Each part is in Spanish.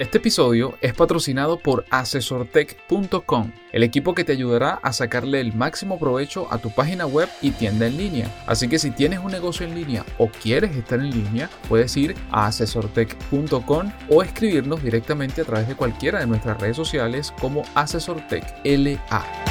Este episodio es patrocinado por asesortech.com, el equipo que te ayudará a sacarle el máximo provecho a tu página web y tienda en línea. Así que si tienes un negocio en línea o quieres estar en línea, puedes ir a asesortech.com o escribirnos directamente a través de cualquiera de nuestras redes sociales como asesortechLA.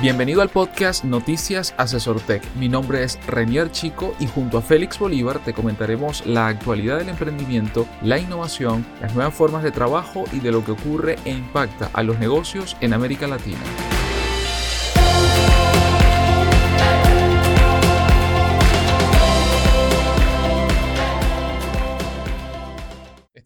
Bienvenido al podcast Noticias Asesor Tech. Mi nombre es Renier Chico y junto a Félix Bolívar te comentaremos la actualidad del emprendimiento, la innovación, las nuevas formas de trabajo y de lo que ocurre e impacta a los negocios en América Latina.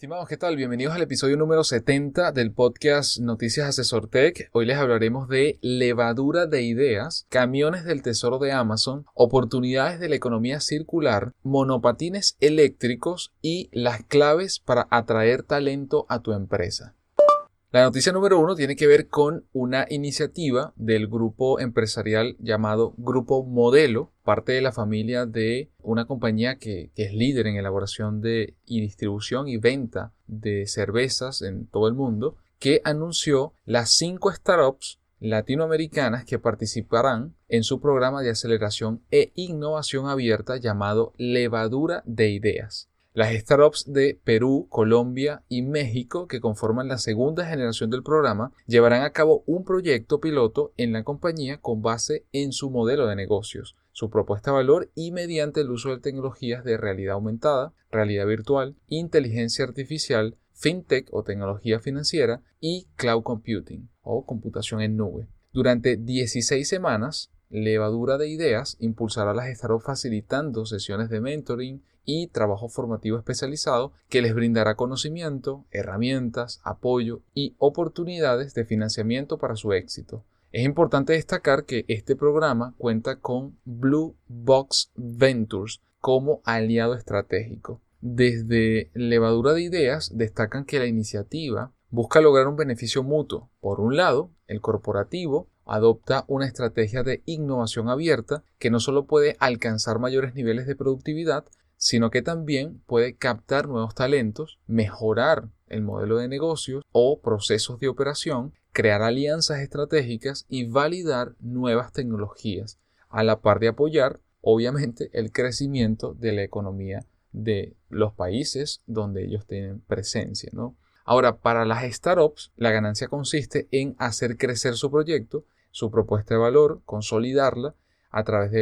Estimados, ¿qué tal? Bienvenidos al episodio número 70 del podcast Noticias Asesor Tech. Hoy les hablaremos de levadura de ideas, camiones del tesoro de Amazon, oportunidades de la economía circular, monopatines eléctricos y las claves para atraer talento a tu empresa. La noticia número uno tiene que ver con una iniciativa del grupo empresarial llamado Grupo Modelo, parte de la familia de una compañía que, es líder en elaboración de, y distribución y venta de cervezas en todo el mundo, que anunció las cinco startups latinoamericanas que participarán en su programa de aceleración e innovación abierta llamado Levadura de Ideas. Las startups de Perú, Colombia y México, que conforman la segunda generación del programa, llevarán a cabo un proyecto piloto en la compañía con base en su modelo de negocios, su propuesta de valor y mediante el uso de tecnologías de realidad aumentada, realidad virtual, inteligencia artificial, fintech o tecnología financiera y cloud computing o computación en nube. Durante 16 semanas, Levadura de Ideas impulsará las startups facilitando sesiones de mentoring, y trabajo formativo especializado que les brindará conocimiento, herramientas, apoyo y oportunidades de financiamiento para su éxito. Es importante destacar que este programa cuenta con Blue Box Ventures como aliado estratégico. Desde Levadura de Ideas destacan que la iniciativa busca lograr un beneficio mutuo. Por un lado, el corporativo adopta una estrategia de innovación abierta que no solo puede alcanzar mayores niveles de productividad, sino que también puede captar nuevos talentos, mejorar el modelo de negocios o procesos de operación, crear alianzas estratégicas y validar nuevas tecnologías, a la par de apoyar, obviamente, el crecimiento de la economía de los países donde ellos tienen presencia. ¿no? Ahora, para las startups, la ganancia consiste en hacer crecer su proyecto, su propuesta de valor, consolidarla a través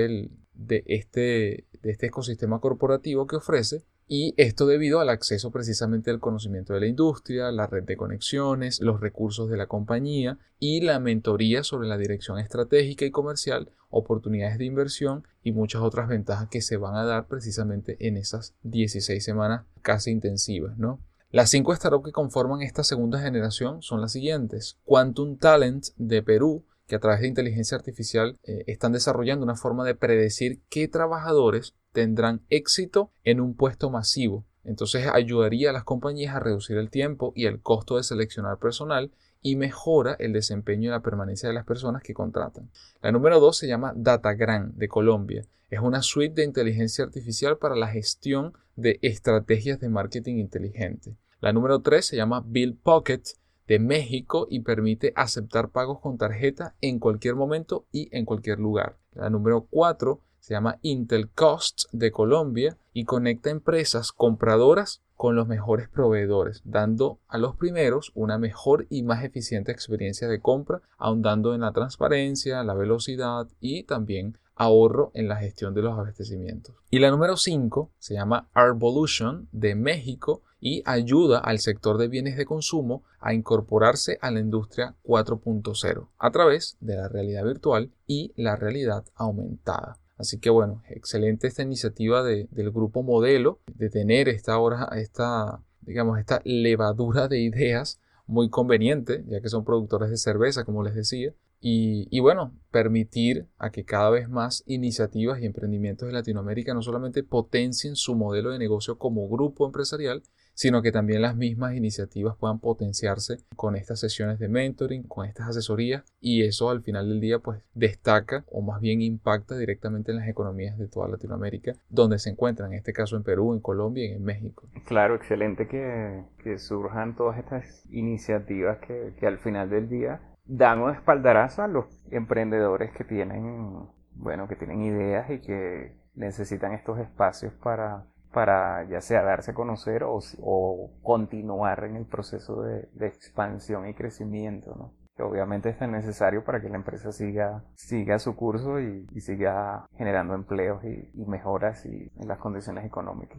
de este, de este ecosistema corporativo que ofrece y esto debido al acceso precisamente al conocimiento de la industria, la red de conexiones, los recursos de la compañía y la mentoría sobre la dirección estratégica y comercial, oportunidades de inversión y muchas otras ventajas que se van a dar precisamente en esas 16 semanas casi intensivas, ¿no? Las cinco startups que conforman esta segunda generación son las siguientes. Quantum Talent de Perú, que a través de inteligencia artificial eh, están desarrollando una forma de predecir qué trabajadores tendrán éxito en un puesto masivo. Entonces ayudaría a las compañías a reducir el tiempo y el costo de seleccionar personal y mejora el desempeño y la permanencia de las personas que contratan. La número 2 se llama Datagram de Colombia. Es una suite de inteligencia artificial para la gestión de estrategias de marketing inteligente. La número 3 se llama Bill Pocket de México y permite aceptar pagos con tarjeta en cualquier momento y en cualquier lugar. La número 4 se llama Intel Cost de Colombia y conecta empresas compradoras con los mejores proveedores, dando a los primeros una mejor y más eficiente experiencia de compra, ahondando en la transparencia, la velocidad y también ahorro en la gestión de los abastecimientos. Y la número 5 se llama Arvolution de México y ayuda al sector de bienes de consumo a incorporarse a la industria 4.0 a través de la realidad virtual y la realidad aumentada. Así que bueno, excelente esta iniciativa del grupo modelo de tener esta hora, esta, digamos, esta levadura de ideas muy conveniente, ya que son productores de cerveza, como les decía, y, bueno, permitir a que cada vez más iniciativas y emprendimientos de Latinoamérica no solamente potencien su modelo de negocio como grupo empresarial, sino que también las mismas iniciativas puedan potenciarse con estas sesiones de mentoring, con estas asesorías y eso al final del día pues destaca o más bien impacta directamente en las economías de toda Latinoamérica donde se encuentran, en este caso en Perú, en Colombia y en México. Claro, excelente que, surjan todas estas iniciativas que, que al final del día dan un espaldarazo a los emprendedores que tienen, bueno, que tienen ideas y que necesitan estos espacios para, para ya sea darse a conocer o, continuar en el proceso de, expansión y crecimiento, ¿no? que obviamente es necesario para que la empresa siga, siga su curso y, siga generando empleos y, y mejoras y, en las condiciones económicas.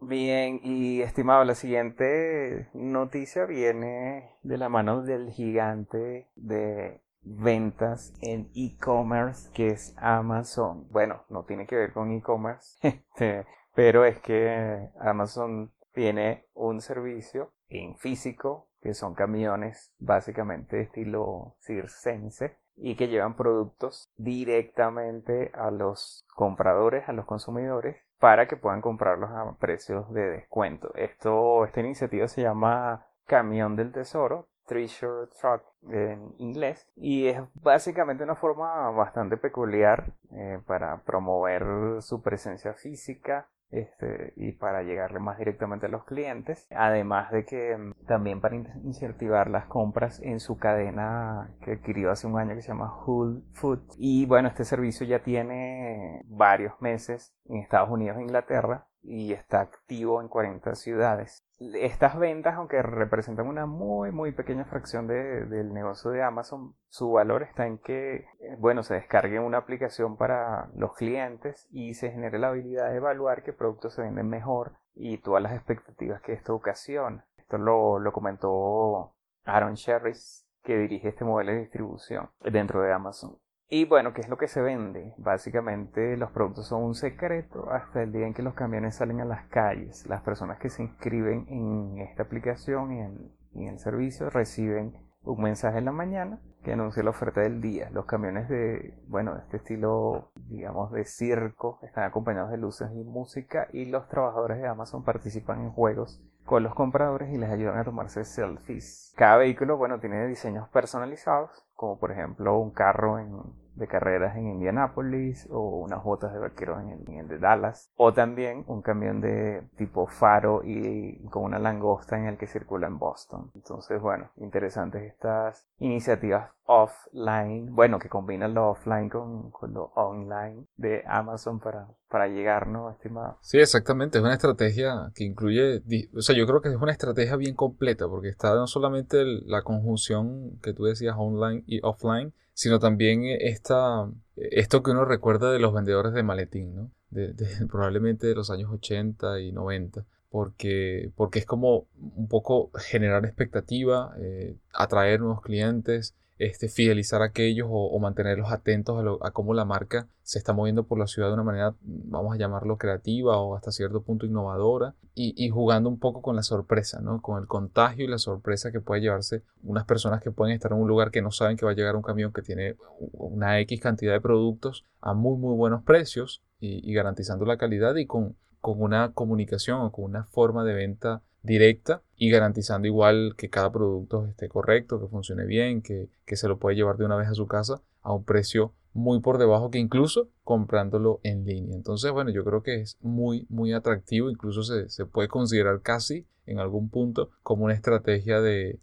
Bien, y estimado, la siguiente noticia viene de la mano del gigante de ventas en e-commerce que es Amazon. Bueno, no tiene que ver con e-commerce, este, pero es que Amazon tiene un servicio en físico que son camiones básicamente estilo circense y que llevan productos directamente a los compradores, a los consumidores para que puedan comprarlos a precios de descuento. Esto, esta iniciativa se llama Camión del Tesoro, Treasure Truck en inglés, y es básicamente una forma bastante peculiar eh, para promover su presencia física este, y para llegarle más directamente a los clientes. Además de que mm, también para incentivar las compras en su cadena que adquirió hace un año que se llama Whole Food. Y bueno, este servicio ya tiene varios meses en Estados Unidos e Inglaterra y está activo en 40 ciudades. Estas ventas, aunque representan una muy muy pequeña fracción del negocio de Amazon, su valor está en que, eh, bueno, se descargue una aplicación para los clientes y se genere la habilidad de evaluar qué productos se venden mejor y todas las expectativas que esto ocasiona. Esto lo, lo comentó Aaron Sherris, que dirige este modelo de distribución dentro de Amazon. Y bueno, ¿qué es lo que se vende? Básicamente los productos son un secreto hasta el día en que los camiones salen a las calles. Las personas que se inscriben en esta aplicación y en, el servicio reciben un mensaje en la mañana que anuncia la oferta del día. Los camiones de, bueno, de este estilo, digamos, de circo, están acompañados de luces y música y los trabajadores de Amazon participan en juegos con los compradores y les ayudan a tomarse selfies. Cada vehículo, bueno, tiene diseños personalizados, como por ejemplo un carro en de carreras en Indianápolis o unas botas de vaqueros en el, de Dallas o también un camión de tipo faro y con una langosta en el que circula en Boston. Entonces, bueno, interesantes estas iniciativas offline, bueno, que combinan lo offline con, lo online de Amazon para, para llegar, ¿no, estimado? Sí, exactamente, es una estrategia que incluye, o sea, yo creo que es una estrategia bien completa porque está no solamente la conjunción que tú decías online y offline, sino también esta, esto que uno recuerda de los vendedores de maletín, ¿no? Probablemente de los años 80 y 90, porque, porque es como un poco generar expectativa, eh, atraer nuevos clientes, este, fidelizar a aquellos o, mantenerlos atentos a, cómo la marca se está moviendo por la ciudad de una manera, vamos a llamarlo creativa o hasta cierto punto innovadora y, jugando un poco con la sorpresa, ¿no? con el contagio y la sorpresa que puede llevarse unas personas que pueden estar en un lugar que no saben que va a llegar un camión que tiene una X cantidad de productos a muy muy buenos precios y, garantizando la calidad y con una comunicación o con una forma de venta directa y garantizando igual que cada producto esté correcto, que funcione bien, que, se lo puede llevar de una vez a su casa a un precio muy por debajo que incluso comprándolo en línea. Entonces, bueno, yo creo que es muy, muy atractivo, incluso se, puede considerar casi en algún punto como una estrategia de,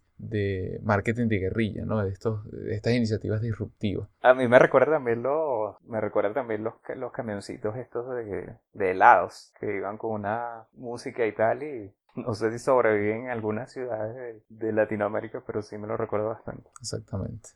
marketing de guerrilla, ¿no? De, estos, de estas iniciativas disruptivas. A mí me recuerda también los, me recuerda también los, los camioncitos estos de, de helados que iban con una música y tal y no sé si sobrevive en algunas ciudades de, Latinoamérica, pero sí me lo recuerdo bastante. Exactamente.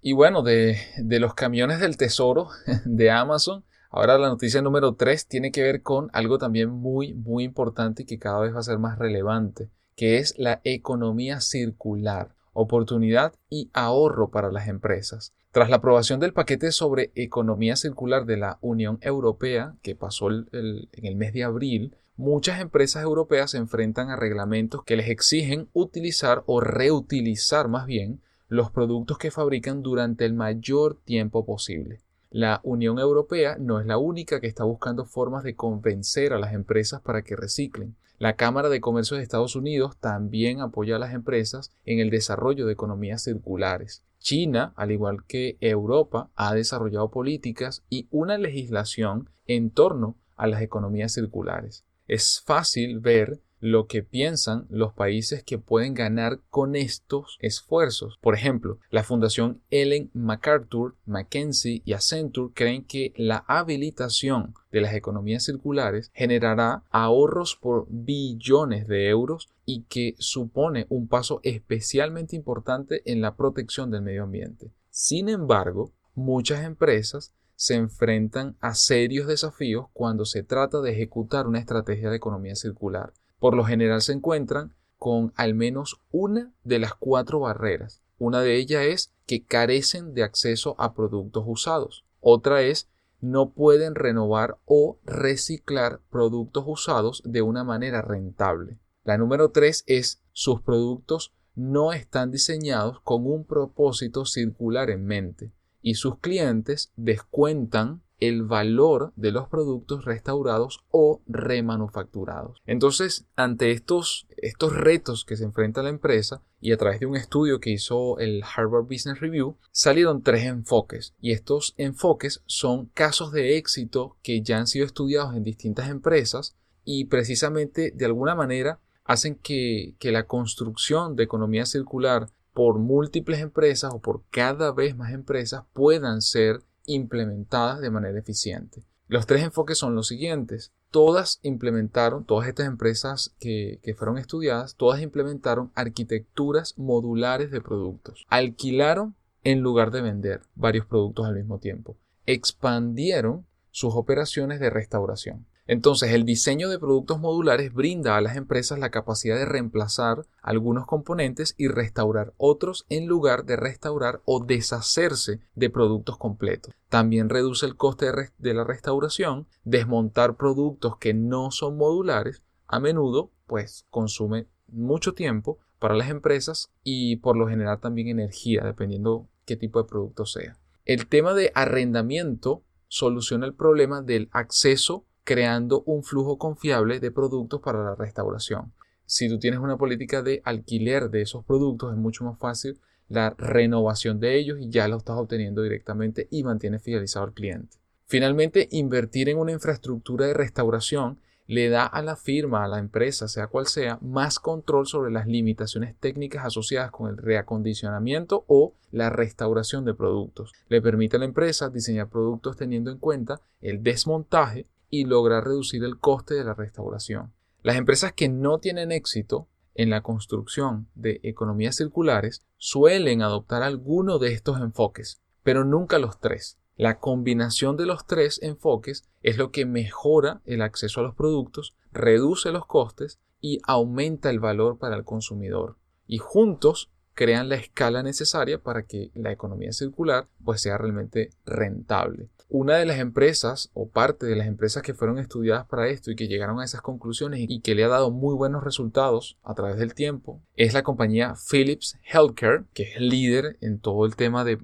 Y bueno, de, de los camiones del tesoro de Amazon, ahora la noticia número 3 tiene que ver con algo también muy, muy importante y que cada vez va a ser más relevante, que es la economía circular, oportunidad y ahorro para las empresas. Tras la aprobación del paquete sobre economía circular de la Unión Europea, que pasó en el mes de abril, muchas empresas europeas se enfrentan a reglamentos que les exigen utilizar o reutilizar más bien los productos que fabrican durante el mayor tiempo posible. La Unión Europea no es la única que está buscando formas de convencer a las empresas para que reciclen. La Cámara de Comercio de Estados Unidos también apoya a las empresas en el desarrollo de economías circulares. China, al igual que Europa, ha desarrollado políticas y una legislación en torno a las economías circulares. Es fácil ver lo que piensan los países que pueden ganar con estos esfuerzos. Por ejemplo, la Fundación Ellen MacArthur, Mackenzie y Accenture creen que la habilitación de las economías circulares generará ahorros por billones de euros y que supone un paso especialmente importante en la protección del medio ambiente. Sin embargo, muchas empresas se enfrentan a serios desafíos cuando se trata de ejecutar una estrategia de economía circular por lo general se encuentran con al menos una de las cuatro barreras. Una de ellas es que carecen de acceso a productos usados. Otra es no pueden renovar o reciclar productos usados de una manera rentable. La número tres es sus productos no están diseñados con un propósito circular en mente y sus clientes descuentan el valor de los productos restaurados o remanufacturados. Entonces, ante estos, estos retos que se enfrenta la empresa y a través de un estudio que hizo el Harvard Business Review, salieron tres enfoques y estos enfoques son casos de éxito que ya han sido estudiados en distintas empresas y precisamente de alguna manera hacen que, que la construcción de economía circular por múltiples empresas o por cada vez más empresas puedan ser implementadas de manera eficiente. Los tres enfoques son los siguientes. Todas implementaron, todas estas empresas que, que, fueron estudiadas, todas implementaron arquitecturas modulares de productos. Alquilaron en lugar de vender varios productos al mismo tiempo. Expandieron sus operaciones de restauración. Entonces, el diseño de productos modulares brinda a las empresas la capacidad de reemplazar algunos componentes y restaurar otros en lugar de restaurar o deshacerse de productos completos. También reduce el coste de, la restauración, desmontar productos que no son modulares, a menudo pues consume mucho tiempo para las empresas y por lo general también energía, dependiendo qué tipo de producto sea. El tema de arrendamiento soluciona el problema del acceso creando un flujo confiable de productos para la restauración. Si tú tienes una política de alquiler de esos productos, es mucho más fácil la renovación de ellos y ya lo estás obteniendo directamente y mantienes fidelizado al cliente. Finalmente, invertir en una infraestructura de restauración le da a la firma, a la empresa, sea cual sea, más control sobre las limitaciones técnicas asociadas con el reacondicionamiento o la restauración de productos. Le permite a la empresa diseñar productos teniendo en cuenta el desmontaje, y lograr reducir el coste de la restauración. Las empresas que no tienen éxito en la construcción de economías circulares suelen adoptar alguno de estos enfoques, pero nunca los tres. La combinación de los tres enfoques es lo que mejora el acceso a los productos, reduce los costes y aumenta el valor para el consumidor. Y juntos crean la escala necesaria para que la economía circular pues sea realmente rentable. Una de las empresas o parte de las empresas que fueron estudiadas para esto y que llegaron a esas conclusiones y que le ha dado muy buenos resultados a través del tiempo es la compañía Philips Healthcare, que es líder en todo el tema de,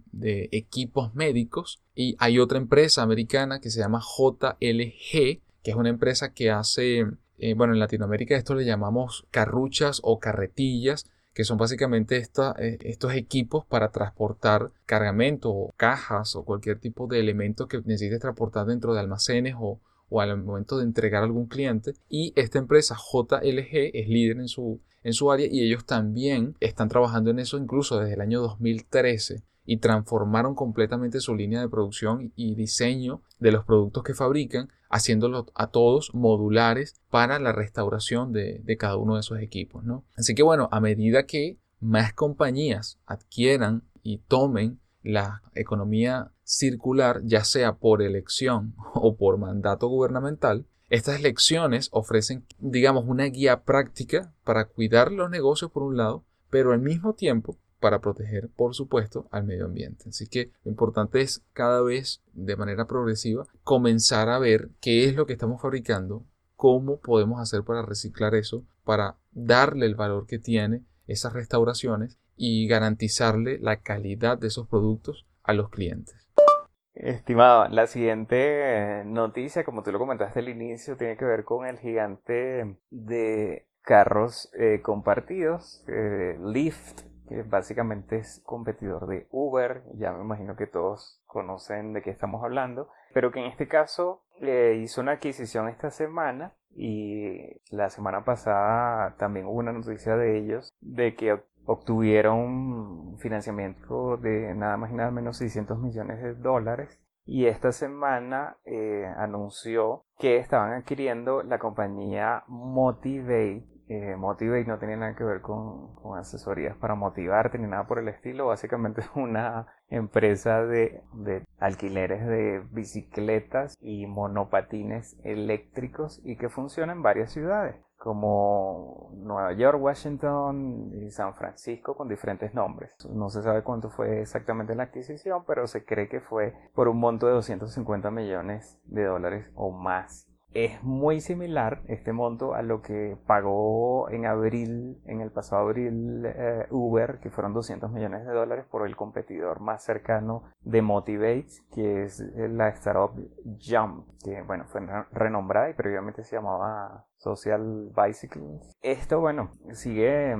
equipos médicos. Y hay otra empresa americana que se llama JLG, que es una empresa que hace, eh, bueno, en Latinoamérica esto le llamamos carruchas o carretillas que son básicamente eh, estos equipos para transportar cargamento o cajas o cualquier tipo de elemento que necesites transportar dentro de almacenes o, al momento de entregar a algún cliente. Y esta empresa JLG es líder en su, en su área y ellos también están trabajando en eso incluso desde el año 2013 y transformaron completamente su línea de producción y diseño de los productos que fabrican, haciéndolos a todos modulares para la restauración de, cada uno de esos equipos. ¿no? Así que bueno, a medida que más compañías adquieran y tomen la economía circular, ya sea por elección o por mandato gubernamental, estas lecciones ofrecen, digamos, una guía práctica para cuidar los negocios por un lado, pero al mismo tiempo para proteger, por supuesto, al medio ambiente. Así que lo importante es cada vez, de manera progresiva, comenzar a ver qué es lo que estamos fabricando, cómo podemos hacer para reciclar eso, para darle el valor que tiene esas restauraciones y garantizarle la calidad de esos productos a los clientes. Estimado, la siguiente noticia, como tú lo comentaste al inicio, tiene que ver con el gigante de carros eh, compartidos, eh, Lyft, que básicamente es competidor de Uber, ya me imagino que todos conocen de qué estamos hablando, pero que en este caso eh, hizo una adquisición esta semana y la semana pasada también hubo una noticia de ellos de que obtuvieron financiamiento de nada más y nada menos 600 millones de dólares y esta semana eh, anunció que estaban adquiriendo la compañía Motivate. Eh, Motivate no tiene nada que ver con, con, asesorías para motivarte ni nada por el estilo. Básicamente es una empresa de, de alquileres de bicicletas y monopatines eléctricos y que funciona en varias ciudades como Nueva York, Washington y San Francisco con diferentes nombres. No se sabe cuánto fue exactamente la adquisición, pero se cree que fue por un monto de 250 millones de dólares o más es muy similar este monto a lo que pagó en abril, en el pasado abril, eh, Uber, que fueron 200 millones de dólares por el competidor más cercano de Motivate, que es la startup Jump, que bueno, fue renombrada y previamente se llamaba Social Bicycle. Esto, bueno, sigue,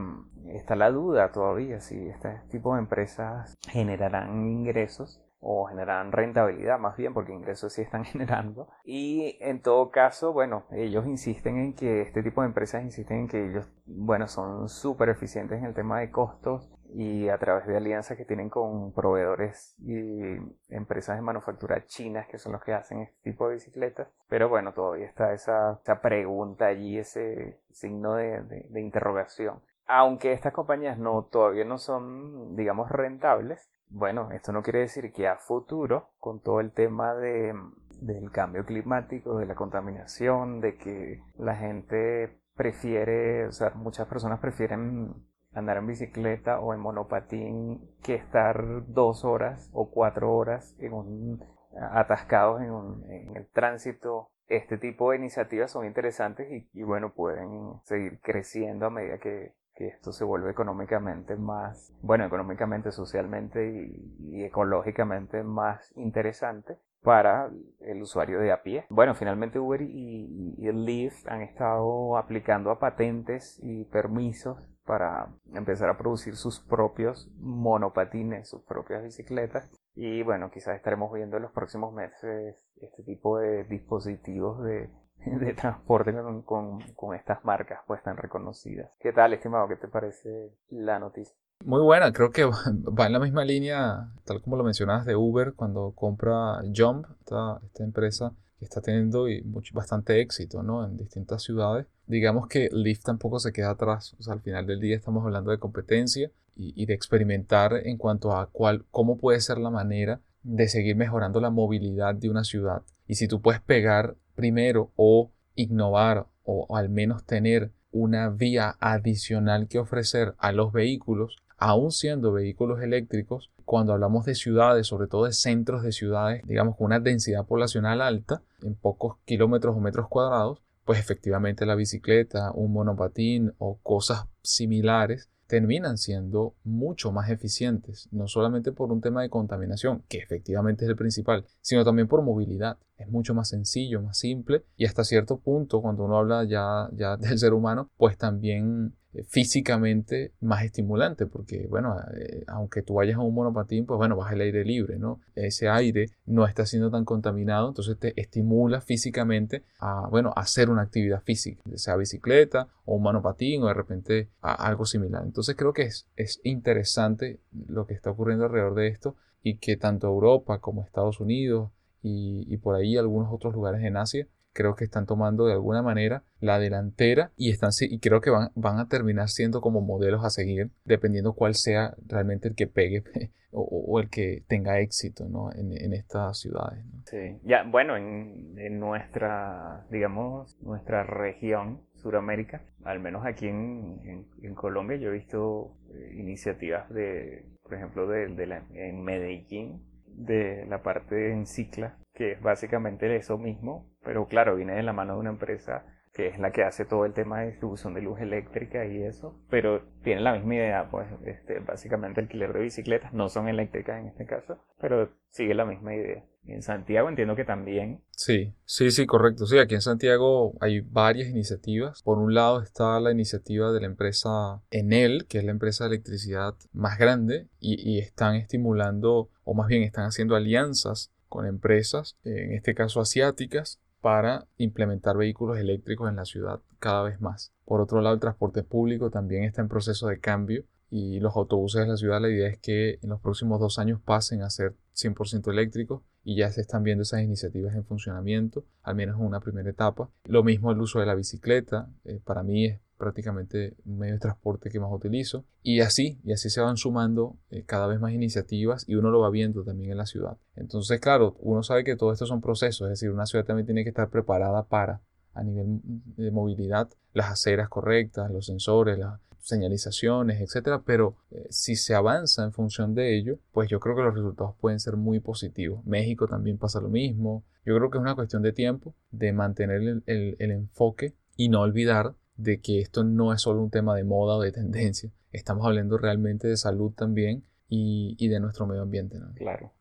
está la duda todavía si este tipo de empresas generarán ingresos o generan rentabilidad más bien porque ingresos sí están generando. Y en todo caso bueno ellos insisten en que este tipo de empresas insisten en que ellos bueno son súper eficientes en el tema de costos y a través de alianzas que tienen con proveedores y empresas de manufactura chinas que son los que hacen este tipo de bicicletas. Pero bueno todavía está esa, esa pregunta allí ese signo de interrogación aunque estas compañías no todavía no son digamos rentables bueno, esto no quiere decir que a futuro, con todo el tema de, del cambio climático, de la contaminación, de que la gente prefiere, o sea, muchas personas prefieren andar en bicicleta o en monopatín que estar dos horas o cuatro horas en un, atascados en, un, el tránsito. Este tipo de iniciativas son interesantes y, y, bueno, pueden seguir creciendo a medida que, que esto se vuelve económicamente más, bueno, económicamente, socialmente y, ecológicamente más interesante para el usuario de a pie. Bueno, finalmente Uber y, y el Lyft han estado aplicando a patentes y permisos para empezar a producir sus propios monopatines, sus propias bicicletas. Y bueno, quizás estaremos viendo en los próximos meses este tipo de dispositivos de de transporte con, con, estas marcas pues tan reconocidas. ¿Qué tal, estimado? ¿Qué te parece la noticia? Muy buena, creo que va en la misma línea, tal como lo mencionabas, de Uber cuando compra Jump, esta, esta empresa que está teniendo bastante éxito ¿no? en distintas ciudades. Digamos que Lyft tampoco se queda atrás, al final del día estamos hablando de competencia y, y de experimentar en cuanto a cuál, cómo puede ser la manera de seguir mejorando la movilidad de una ciudad. Y si tú puedes pegar primero o innovar o al menos tener una vía adicional que ofrecer a los vehículos, aún siendo vehículos eléctricos, cuando hablamos de ciudades, sobre todo de centros de ciudades, digamos con una densidad poblacional alta, en pocos kilómetros o metros cuadrados, pues efectivamente la bicicleta, un monopatín o cosas similares terminan siendo mucho más eficientes, no solamente por un tema de contaminación, que efectivamente es el principal, sino también por movilidad. Es mucho más sencillo, más simple y hasta cierto punto, cuando uno habla ya, ya del ser humano, pues también eh, físicamente más estimulante, porque bueno, eh, aunque tú vayas a un monopatín, pues bueno, vas al aire libre, ¿no? Ese aire no está siendo tan contaminado, entonces te estimula físicamente a, bueno, hacer una actividad física, sea bicicleta o un monopatín o de repente algo similar. Entonces creo que es, es interesante lo que está ocurriendo alrededor de esto y que tanto Europa como Estados Unidos y, y por ahí algunos otros lugares en Asia creo que están tomando de alguna manera la delantera y, están, y creo que van, van a terminar siendo como modelos a seguir, dependiendo cuál sea realmente el que pegue o, el que tenga éxito ¿no? en, estas ciudades. Sí, ya, bueno, en, en, nuestra, digamos, nuestra región, Suramérica, al menos aquí en, en, Colombia, yo he visto eh, iniciativas de, por ejemplo, de, de la, en Medellín, de la parte en Cicla, que es básicamente eso mismo, pero claro, viene de la mano de una empresa que es la que hace todo el tema de distribución de luz eléctrica y eso, pero tiene la misma idea, pues este, básicamente alquiler de bicicletas, no son eléctricas en este caso, pero sigue la misma idea. En Santiago entiendo que también. Sí, sí, sí, correcto. Sí, aquí en Santiago hay varias iniciativas. Por un lado está la iniciativa de la empresa Enel, que es la empresa de electricidad más grande, y están estimulando, o más bien están haciendo alianzas con empresas, en este caso asiáticas, para implementar vehículos eléctricos en la ciudad cada vez más. Por otro lado, el transporte público también está en proceso de cambio y los autobuses de la ciudad, la idea es que en los próximos dos años pasen a ser 100% eléctricos y ya se están viendo esas iniciativas en funcionamiento, al menos en una primera etapa. Lo mismo el uso de la bicicleta, eh, para mí es prácticamente un medio de transporte que más utilizo. Y así, y así se van sumando eh, cada vez más iniciativas y uno lo va viendo también en la ciudad. Entonces, claro, uno sabe que todo esto son procesos, es decir, una ciudad también tiene que estar preparada para, a nivel de movilidad, las aceras correctas, los sensores, las señalizaciones, etcétera, pero eh, si se avanza en función de ello, pues yo creo que los resultados pueden ser muy positivos. México también pasa lo mismo. Yo creo que es una cuestión de tiempo, de mantener el enfoque y no olvidar de que esto no es solo un tema de moda o de tendencia. Estamos hablando realmente de salud también y, de nuestro medio ambiente. Claro.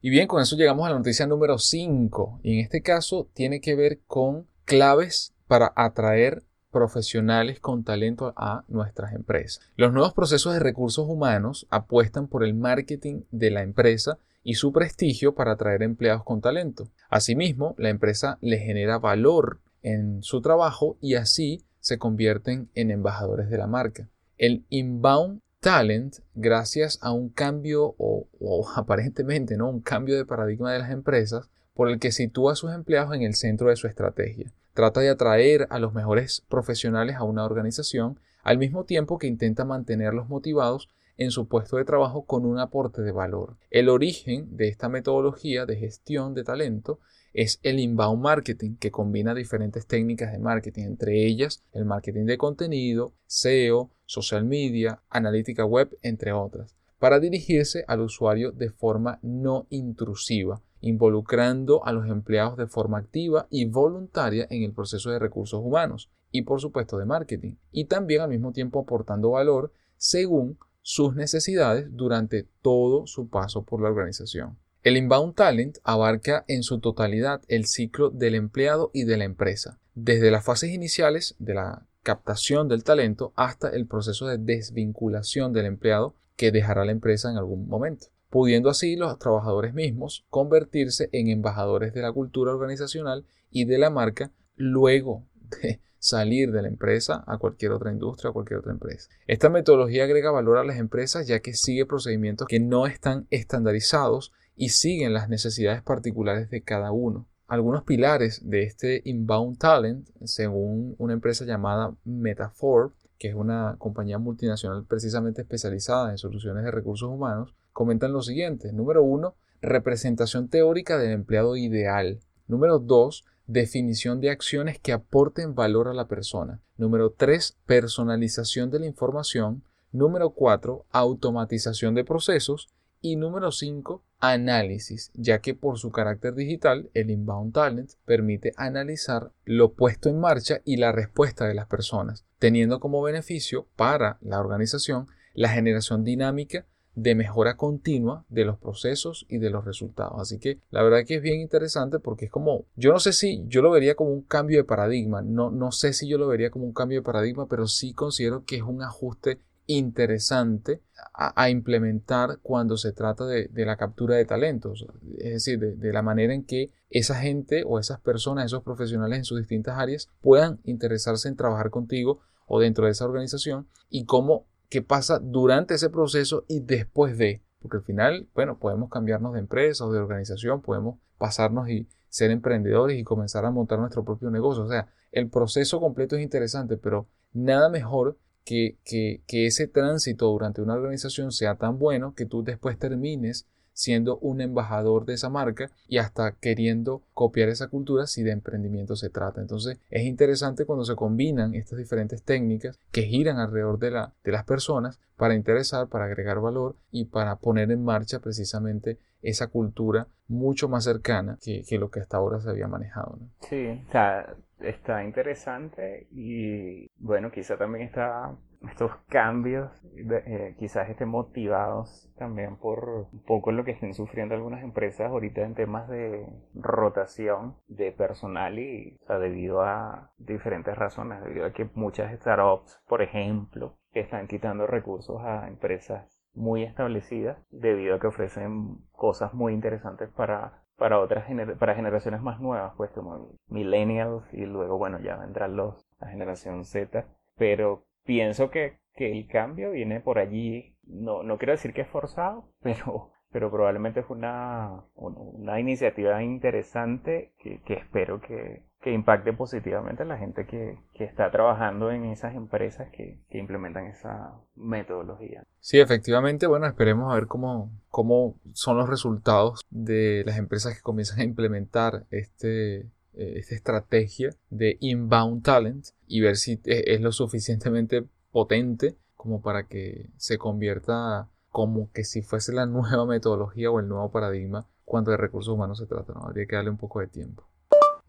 Y bien, con eso llegamos a la noticia número 5. Y en este caso tiene que ver con claves para atraer profesionales con talento a nuestras empresas. Los nuevos procesos de recursos humanos apuestan por el marketing de la empresa y su prestigio para atraer empleados con talento. Asimismo, la empresa le genera valor en su trabajo y así se convierten en embajadores de la marca. El inbound talent, gracias a un cambio o, aparentemente no un cambio de paradigma de las empresas, por el que sitúa a sus empleados en el centro de su estrategia. Trata de atraer a los mejores profesionales a una organización, al mismo tiempo que intenta mantenerlos motivados en su puesto de trabajo con un aporte de valor. El origen de esta metodología de gestión de talento es el inbound marketing, que combina diferentes técnicas de marketing, entre ellas el marketing de contenido, SEO, social media, analítica web, entre otras, para dirigirse al usuario de forma no intrusiva, involucrando a los empleados de forma activa y voluntaria en el proceso de recursos humanos y por supuesto de marketing, y también al mismo tiempo aportando valor según sus necesidades durante todo su paso por la organización. El inbound talent abarca en su totalidad el ciclo del empleado y de la empresa, desde las fases iniciales de la captación del talento hasta el proceso de desvinculación del empleado que dejará la empresa en algún momento, pudiendo así los trabajadores mismos convertirse en embajadores de la cultura organizacional y de la marca luego de salir de la empresa a cualquier otra industria o cualquier otra empresa. Esta metodología agrega valor a las empresas ya que sigue procedimientos que no están estandarizados y siguen las necesidades particulares de cada uno. Algunos pilares de este inbound talent, según una empresa llamada Metafor, que es una compañía multinacional precisamente especializada en soluciones de recursos humanos, comentan lo siguiente. Número uno, representación teórica del empleado ideal. Número dos, definición de acciones que aporten valor a la persona. Número tres, personalización de la información. Número cuatro, automatización de procesos. Y número 5, análisis, ya que por su carácter digital, el inbound talent permite analizar lo puesto en marcha y la respuesta de las personas, teniendo como beneficio para la organización la generación dinámica de mejora continua de los procesos y de los resultados. Así que la verdad que es bien interesante porque es como, yo no sé si yo lo vería como un cambio de paradigma, no, no sé si yo lo vería como un cambio de paradigma, pero sí considero que es un ajuste interesante a, implementar cuando se trata de, la captura de talentos, es decir, de, la manera en que esa gente o esas personas, esos profesionales en sus distintas áreas puedan interesarse en trabajar contigo o dentro de esa organización y cómo qué pasa durante ese proceso y después de, porque al final, bueno, podemos cambiarnos de empresa o de organización, podemos pasarnos y ser emprendedores y comenzar a montar nuestro propio negocio, o sea, el proceso completo es interesante, pero nada mejor que, ese tránsito durante una organización sea tan bueno que tú después termines siendo un embajador de esa marca y hasta queriendo copiar esa cultura si de emprendimiento se trata. Entonces es interesante cuando se combinan estas diferentes técnicas que giran alrededor de, la, de las personas para interesar, para agregar valor y para poner en marcha precisamente esa cultura mucho más cercana que, lo que hasta ahora se había manejado. Sí, o sea, está interesante y bueno, quizá también está estos cambios eh, quizás estén motivados también por un poco lo que estén sufriendo algunas empresas ahorita en temas de rotación de personal y debido a diferentes razones, debido a que muchas startups, por ejemplo, están quitando recursos a empresas muy establecidas debido a que ofrecen cosas muy interesantes para para otras para generaciones más nuevas, pues como millennials y luego bueno ya vendrán los la generación Z, pero pienso que, que el cambio viene por allí, no, no quiero decir que es forzado, pero pero probablemente fue una, una iniciativa interesante que, que espero que, que, impacte positivamente a la gente que, que está trabajando en esas empresas que, implementan esa metodología. Sí, efectivamente, bueno, esperemos a ver cómo, cómo son los resultados de las empresas que comienzan a implementar este, eh, esta estrategia de inbound talent y ver si es lo suficientemente potente como para que se convierta como que si fuese la nueva metodología o el nuevo paradigma cuando de recursos humanos se trata. Habría que darle un poco de tiempo.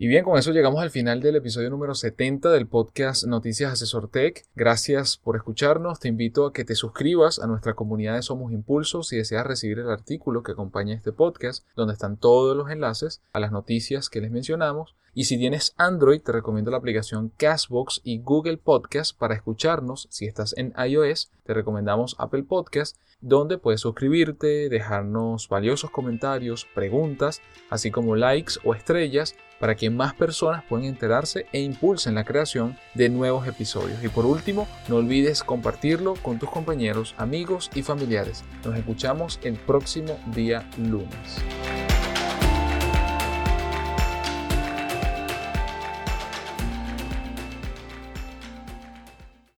Y bien, con eso llegamos al final del episodio número 70 del podcast Noticias Asesor Tech. Gracias por escucharnos. Te invito a que te suscribas a nuestra comunidad de Somos Impulsos si deseas recibir el artículo que acompaña este podcast, donde están todos los enlaces a las noticias que les mencionamos. Y si tienes Android, te recomiendo la aplicación Castbox y Google Podcast para escucharnos. Si estás en iOS, te recomendamos Apple Podcast donde puedes suscribirte, dejarnos valiosos comentarios, preguntas, así como likes o estrellas para que más personas puedan enterarse e impulsen la creación de nuevos episodios. Y por último, no olvides compartirlo con tus compañeros, amigos y familiares. Nos escuchamos el próximo día lunes.